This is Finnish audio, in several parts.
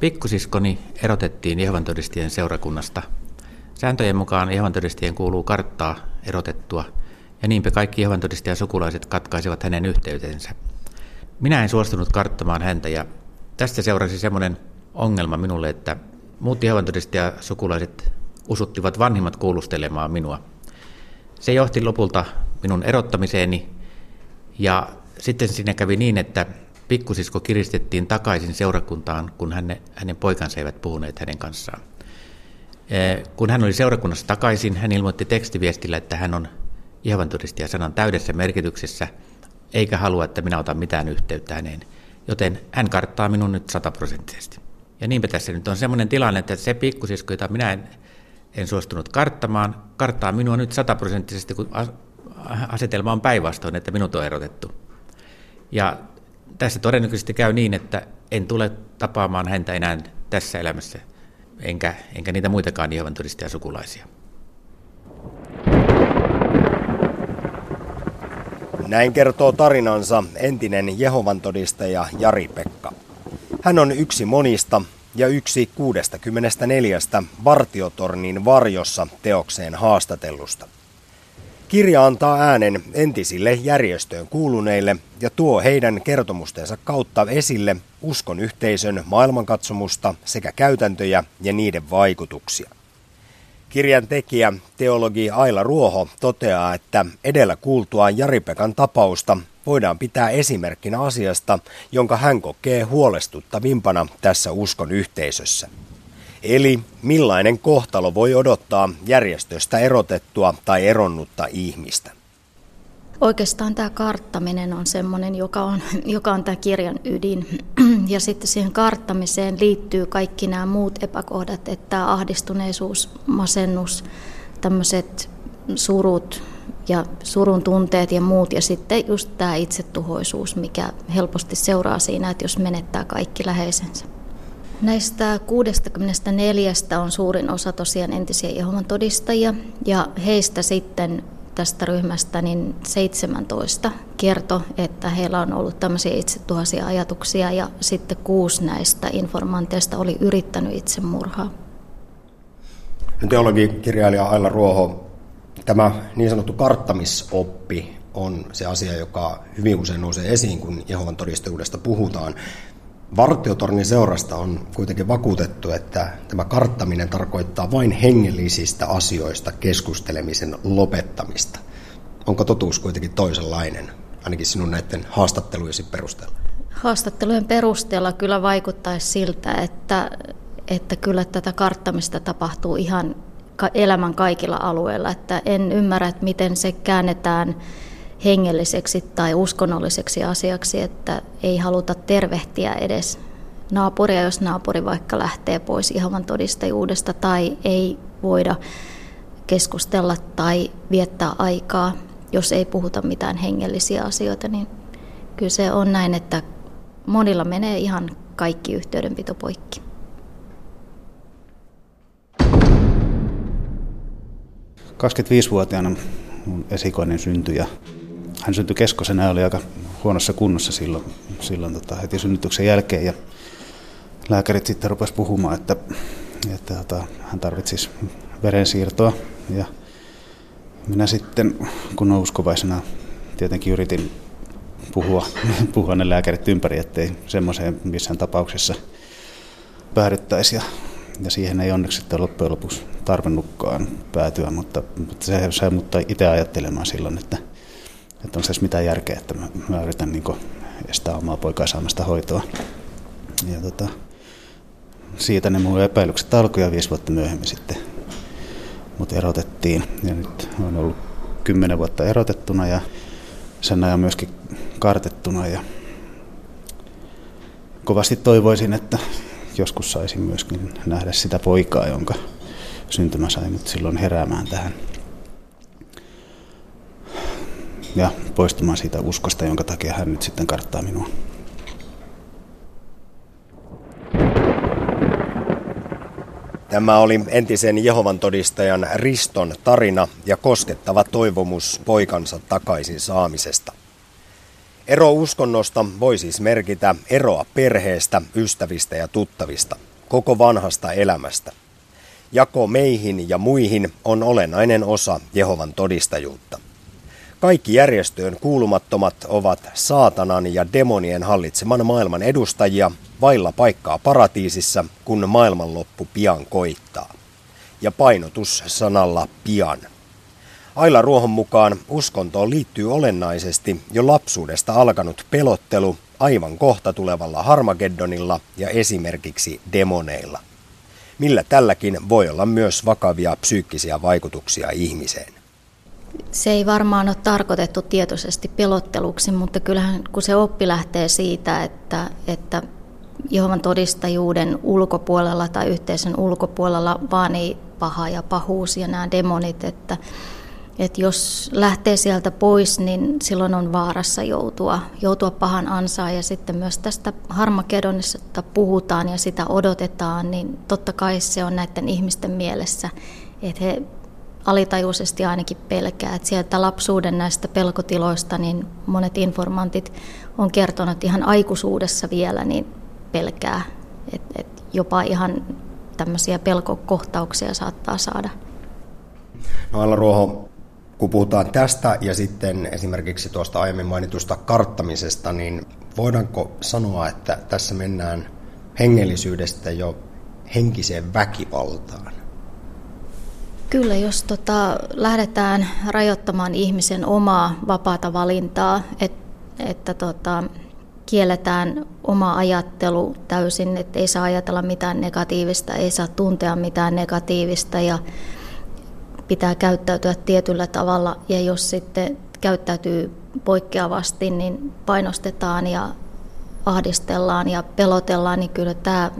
Pikkusiskoni erotettiin Jehovan todistien seurakunnasta. Sääntöjen mukaan Jehovan todistien kuuluu karttaa erotettua, ja niinpä kaikki Jehovan todistajan sukulaiset katkaisivat hänen yhteytensä. Minä en suostunut karttamaan häntä, ja tästä seurasi semmoinen ongelma minulle, että muut Jehovan sukulaiset usuttivat vanhimmat kuulustelemaan minua. Se johti lopulta minun erottamiseeni, ja sitten siinä kävi niin, että pikkusisko kiristettiin takaisin seurakuntaan, kun häne, hänen poikansa eivät puhuneet hänen kanssaan. Kun hän oli seurakunnassa takaisin, hän ilmoitti tekstiviestillä, että hän on Jehovan todistaja sanan täydessä merkityksessä, eikä halua, että minä otan mitään yhteyttä häneen. Joten hän karttaa minun nyt sataprosenttisesti. Ja niinpä tässä nyt on sellainen tilanne, että se pikkusisko, jota minä en, en suostunut karttamaan, karttaa minua nyt sataprosenttisesti, kun asetelma on päinvastoin, että minut on erotettu. Ja tässä todennäköisesti käy niin, että en tule tapaamaan häntä enää tässä elämässä, enkä, enkä niitä muitakaan Jehovan sukulaisia. Näin kertoo tarinansa entinen Jehovan todistaja Jari-Pekka. Hän on yksi monista ja yksi 64 vartiotornin varjossa teokseen haastatellusta. Kirja antaa äänen entisille järjestöön kuuluneille ja tuo heidän kertomustensa kautta esille uskon yhteisön maailmankatsomusta sekä käytäntöjä ja niiden vaikutuksia. Kirjan tekijä, teologi Aila Ruoho, toteaa, että edellä kuultuaan Jari-Pekan tapausta voidaan pitää esimerkkinä asiasta, jonka hän kokee huolestuttavimpana tässä uskon yhteisössä. Eli millainen kohtalo voi odottaa järjestöstä erotettua tai eronnutta ihmistä? Oikeastaan tämä karttaminen on sellainen, joka on, joka on tämä kirjan ydin. Ja sitten siihen karttamiseen liittyy kaikki nämä muut epäkohdat, että ahdistuneisuus, masennus, tämmöiset surut ja surun tunteet ja muut. Ja sitten just tämä itsetuhoisuus, mikä helposti seuraa siinä, että jos menettää kaikki läheisensä. Näistä 64 on suurin osa tosiaan entisiä Jehovan todistajia ja heistä sitten tästä ryhmästä niin 17 kertoi, että heillä on ollut tämmöisiä itsetuhaisia ajatuksia ja sitten kuusi näistä informanteista oli yrittänyt itsemurhaa. Teologi, kirjailija Aila Ruoho, tämä niin sanottu karttamisoppi on se asia, joka hyvin usein nousee esiin, kun Jehovan todistajuudesta puhutaan. Vartiotornin seurasta on kuitenkin vakuutettu, että tämä karttaminen tarkoittaa vain hengellisistä asioista keskustelemisen lopettamista. Onko totuus kuitenkin toisenlainen, ainakin sinun näiden haastattelujesi perusteella? Haastattelujen perusteella kyllä vaikuttaisi siltä, että, että kyllä tätä karttamista tapahtuu ihan elämän kaikilla alueilla. Että en ymmärrä, että miten se käännetään hengelliseksi tai uskonnolliseksi asiaksi, että ei haluta tervehtiä edes naapuria, jos naapuri vaikka lähtee pois ihan todistajuudesta tai ei voida keskustella tai viettää aikaa, jos ei puhuta mitään hengellisiä asioita, niin kyllä se on näin, että monilla menee ihan kaikki yhteydenpito poikki. vuotiaana mun esikoinen syntyi ja hän syntyi keskosena ja oli aika huonossa kunnossa silloin, silloin tota, heti synnytyksen jälkeen. Ja lääkärit sitten rupesivat puhumaan, että, että tota, hän tarvitsisi verensiirtoa. Ja minä sitten, kun uskovaisena tietenkin yritin puhua, puhua ne lääkärit ympäri, ettei semmoiseen missään tapauksessa päädyttäisi. Ja, ja siihen ei onneksi sitten loppujen lopuksi tarvinnutkaan päätyä, mutta, mutta se sai mut itse ajattelemaan silloin, että – että on se mitään järkeä, että mä, mä yritän niin estää omaa poikaa saamasta hoitoa. Ja tota, siitä ne mun epäilykset alkoi ja viisi vuotta myöhemmin sitten mut erotettiin. Ja nyt on ollut kymmenen vuotta erotettuna ja sen ajan myöskin kartettuna. Ja kovasti toivoisin, että joskus saisin myöskin nähdä sitä poikaa, jonka syntymä sai mut silloin heräämään tähän ja poistumaan siitä uskosta, jonka takia hän nyt sitten karttaa minua. Tämä oli entisen Jehovan todistajan Riston tarina ja koskettava toivomus poikansa takaisin saamisesta. Ero uskonnosta voi siis merkitä eroa perheestä, ystävistä ja tuttavista – koko vanhasta elämästä. Jako meihin ja muihin on olennainen osa Jehovan todistajuutta. Kaikki järjestöön kuulumattomat ovat saatanan ja demonien hallitseman maailman edustajia vailla paikkaa paratiisissa, kun maailmanloppu pian koittaa. Ja painotus sanalla pian. Aila Ruohon mukaan uskontoon liittyy olennaisesti jo lapsuudesta alkanut pelottelu aivan kohta tulevalla Harmageddonilla ja esimerkiksi demoneilla. Millä tälläkin voi olla myös vakavia psyykkisiä vaikutuksia ihmiseen. Se ei varmaan ole tarkoitettu tietoisesti pelotteluksi, mutta kyllähän kun se oppi lähtee siitä, että, että Jehovan todistajuuden ulkopuolella tai yhteisön ulkopuolella vaan ei paha ja pahuus ja nämä demonit, että, että jos lähtee sieltä pois, niin silloin on vaarassa joutua, joutua pahan ansaan. Ja sitten myös tästä harmakedonista puhutaan ja sitä odotetaan, niin totta kai se on näiden ihmisten mielessä, että he alitajuisesti ainakin pelkää. Että sieltä lapsuuden näistä pelkotiloista niin monet informantit on kertonut ihan aikuisuudessa vielä, niin pelkää. Että et jopa ihan tämmöisiä pelkokohtauksia saattaa saada. No Alla Ruoho, kun puhutaan tästä ja sitten esimerkiksi tuosta aiemmin mainitusta karttamisesta, niin voidaanko sanoa, että tässä mennään hengellisyydestä jo henkiseen väkivaltaan? Kyllä, jos tota, lähdetään rajoittamaan ihmisen omaa vapaata valintaa, et, että tota, kielletään oma ajattelu täysin, että ei saa ajatella mitään negatiivista, ei saa tuntea mitään negatiivista ja pitää käyttäytyä tietyllä tavalla. Ja jos sitten käyttäytyy poikkeavasti, niin painostetaan ja ahdistellaan ja pelotellaan, niin kyllä tämä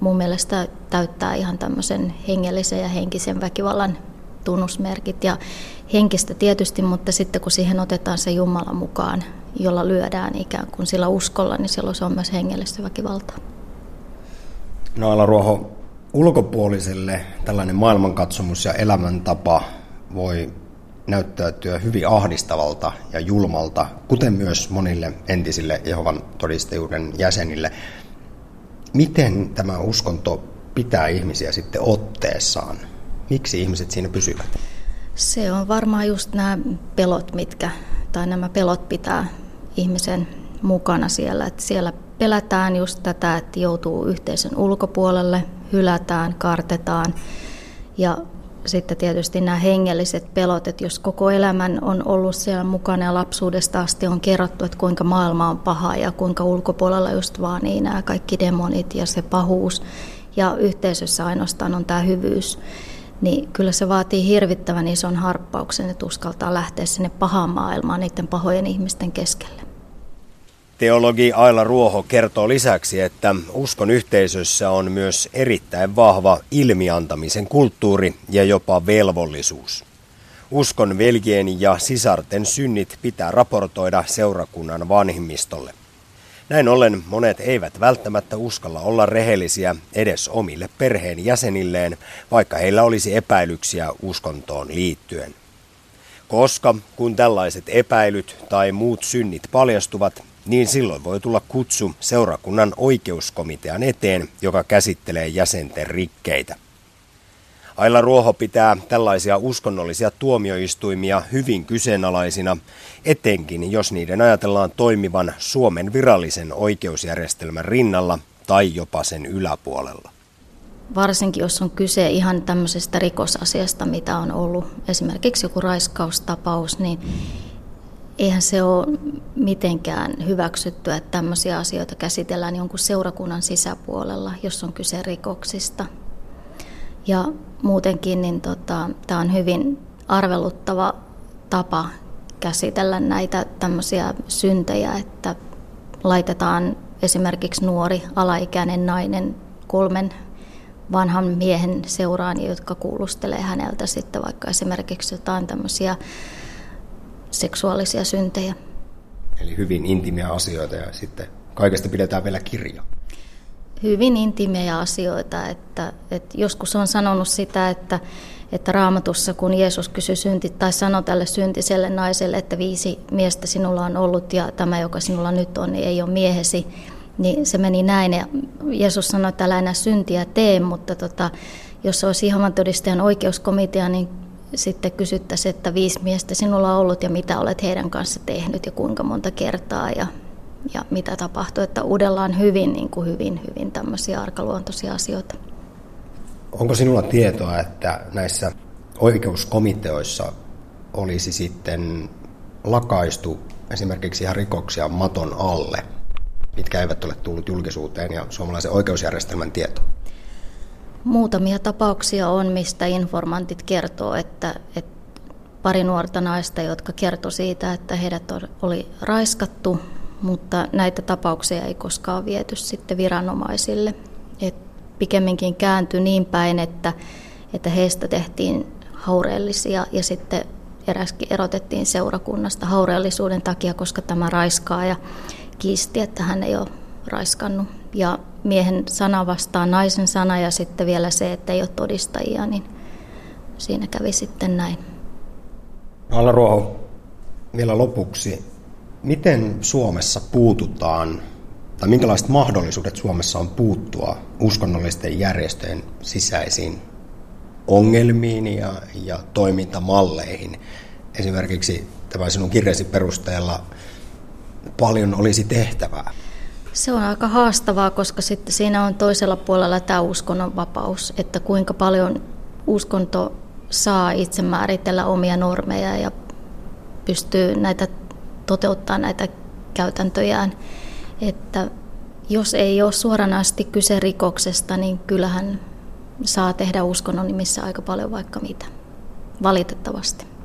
mun mielestä täyttää ihan tämmöisen hengellisen ja henkisen väkivallan tunnusmerkit. Ja henkistä tietysti, mutta sitten kun siihen otetaan se Jumala mukaan, jolla lyödään ikään kuin sillä uskolla, niin silloin se on myös hengellistä väkivaltaa. No Ala Ruoho, ulkopuoliselle tällainen maailmankatsomus ja elämäntapa voi näyttäytyä hyvin ahdistavalta ja julmalta, kuten myös monille entisille Jehovan todistajuuden jäsenille. Miten tämä uskonto pitää ihmisiä sitten otteessaan? Miksi ihmiset siinä pysyvät? Se on varmaan just nämä pelot, mitkä, tai nämä pelot pitää ihmisen mukana siellä. Että siellä pelätään just tätä, että joutuu yhteisön ulkopuolelle, hylätään, kartetaan. Ja sitten tietysti nämä hengelliset pelot, että jos koko elämän on ollut siellä mukana ja lapsuudesta asti on kerrottu, että kuinka maailma on paha ja kuinka ulkopuolella just vaan niin nämä kaikki demonit ja se pahuus ja yhteisössä ainoastaan on tämä hyvyys, niin kyllä se vaatii hirvittävän ison harppauksen, että uskaltaa lähteä sinne pahaan maailmaan niiden pahojen ihmisten keskelle. Teologi Aila Ruoho kertoo lisäksi, että uskon yhteisössä on myös erittäin vahva ilmiantamisen kulttuuri ja jopa velvollisuus. Uskon veljen ja sisarten synnit pitää raportoida seurakunnan vanhimmistolle. Näin ollen monet eivät välttämättä uskalla olla rehellisiä edes omille perheen jäsenilleen, vaikka heillä olisi epäilyksiä uskontoon liittyen. Koska kun tällaiset epäilyt tai muut synnit paljastuvat, niin silloin voi tulla kutsu seurakunnan oikeuskomitean eteen, joka käsittelee jäsenten rikkeitä. Aila Ruoho pitää tällaisia uskonnollisia tuomioistuimia hyvin kyseenalaisina, etenkin jos niiden ajatellaan toimivan Suomen virallisen oikeusjärjestelmän rinnalla tai jopa sen yläpuolella. Varsinkin jos on kyse ihan tämmöisestä rikosasiasta, mitä on ollut esimerkiksi joku raiskaustapaus, niin eihän se ole mitenkään hyväksyttyä, että tämmöisiä asioita käsitellään jonkun seurakunnan sisäpuolella, jos on kyse rikoksista. Ja muutenkin niin tota, tämä on hyvin arveluttava tapa käsitellä näitä tämmöisiä syntejä, että laitetaan esimerkiksi nuori alaikäinen nainen kolmen vanhan miehen seuraan, jotka kuulustelee häneltä sitten vaikka esimerkiksi jotain tämmöisiä seksuaalisia syntejä. Eli hyvin intiimiä asioita ja sitten kaikesta pidetään vielä kirja. Hyvin intiimejä asioita, että, että joskus on sanonut sitä, että, että raamatussa kun Jeesus kysyi synti, tai sanoi tälle syntiselle naiselle, että viisi miestä sinulla on ollut ja tämä, joka sinulla nyt on, niin ei ole miehesi, Niin se meni näin. Ja Jeesus sanoi, että älä enää syntiä tee, mutta tota, jos olisi Jehovan todistajan oikeuskomitea, niin sitten kysyttäisiin, että viisi miestä sinulla on ollut ja mitä olet heidän kanssa tehnyt ja kuinka monta kertaa. Ja, ja mitä tapahtuu. Että uudella on hyvin, niin kuin hyvin, hyvin tämmöisiä arkaluontoisia asioita. Onko sinulla tietoa, että näissä oikeuskomiteoissa olisi sitten lakaistu esimerkiksi ihan rikoksia maton alle, mitkä eivät ole tullut julkisuuteen ja suomalaisen oikeusjärjestelmän tietoon? Muutamia tapauksia on, mistä informantit kertoo, että, että pari nuorta naista, jotka kertoi siitä, että heidät oli raiskattu, mutta näitä tapauksia ei koskaan viety sitten viranomaisille. Et pikemminkin kääntyi niin päin, että, että heistä tehtiin haureellisia ja sitten eräskin erotettiin seurakunnasta haureellisuuden takia, koska tämä raiskaaja kiisti, että hän ei ole raiskannut. Ja miehen sana vastaa naisen sana ja sitten vielä se, että ei ole todistajia, niin siinä kävi sitten näin. Alla Ruoho, vielä lopuksi. Miten Suomessa puututaan, tai minkälaiset mahdollisuudet Suomessa on puuttua uskonnollisten järjestöjen sisäisiin ongelmiin ja, ja toimintamalleihin? Esimerkiksi tämän sinun kirjasi perusteella paljon olisi tehtävää. Se on aika haastavaa, koska sitten siinä on toisella puolella tämä uskonnon vapaus, että kuinka paljon uskonto saa itse määritellä omia normeja ja pystyy näitä toteuttaa näitä käytäntöjään. Että jos ei ole suoranaisesti kyse rikoksesta, niin kyllähän saa tehdä uskonnon nimissä aika paljon vaikka mitä, valitettavasti.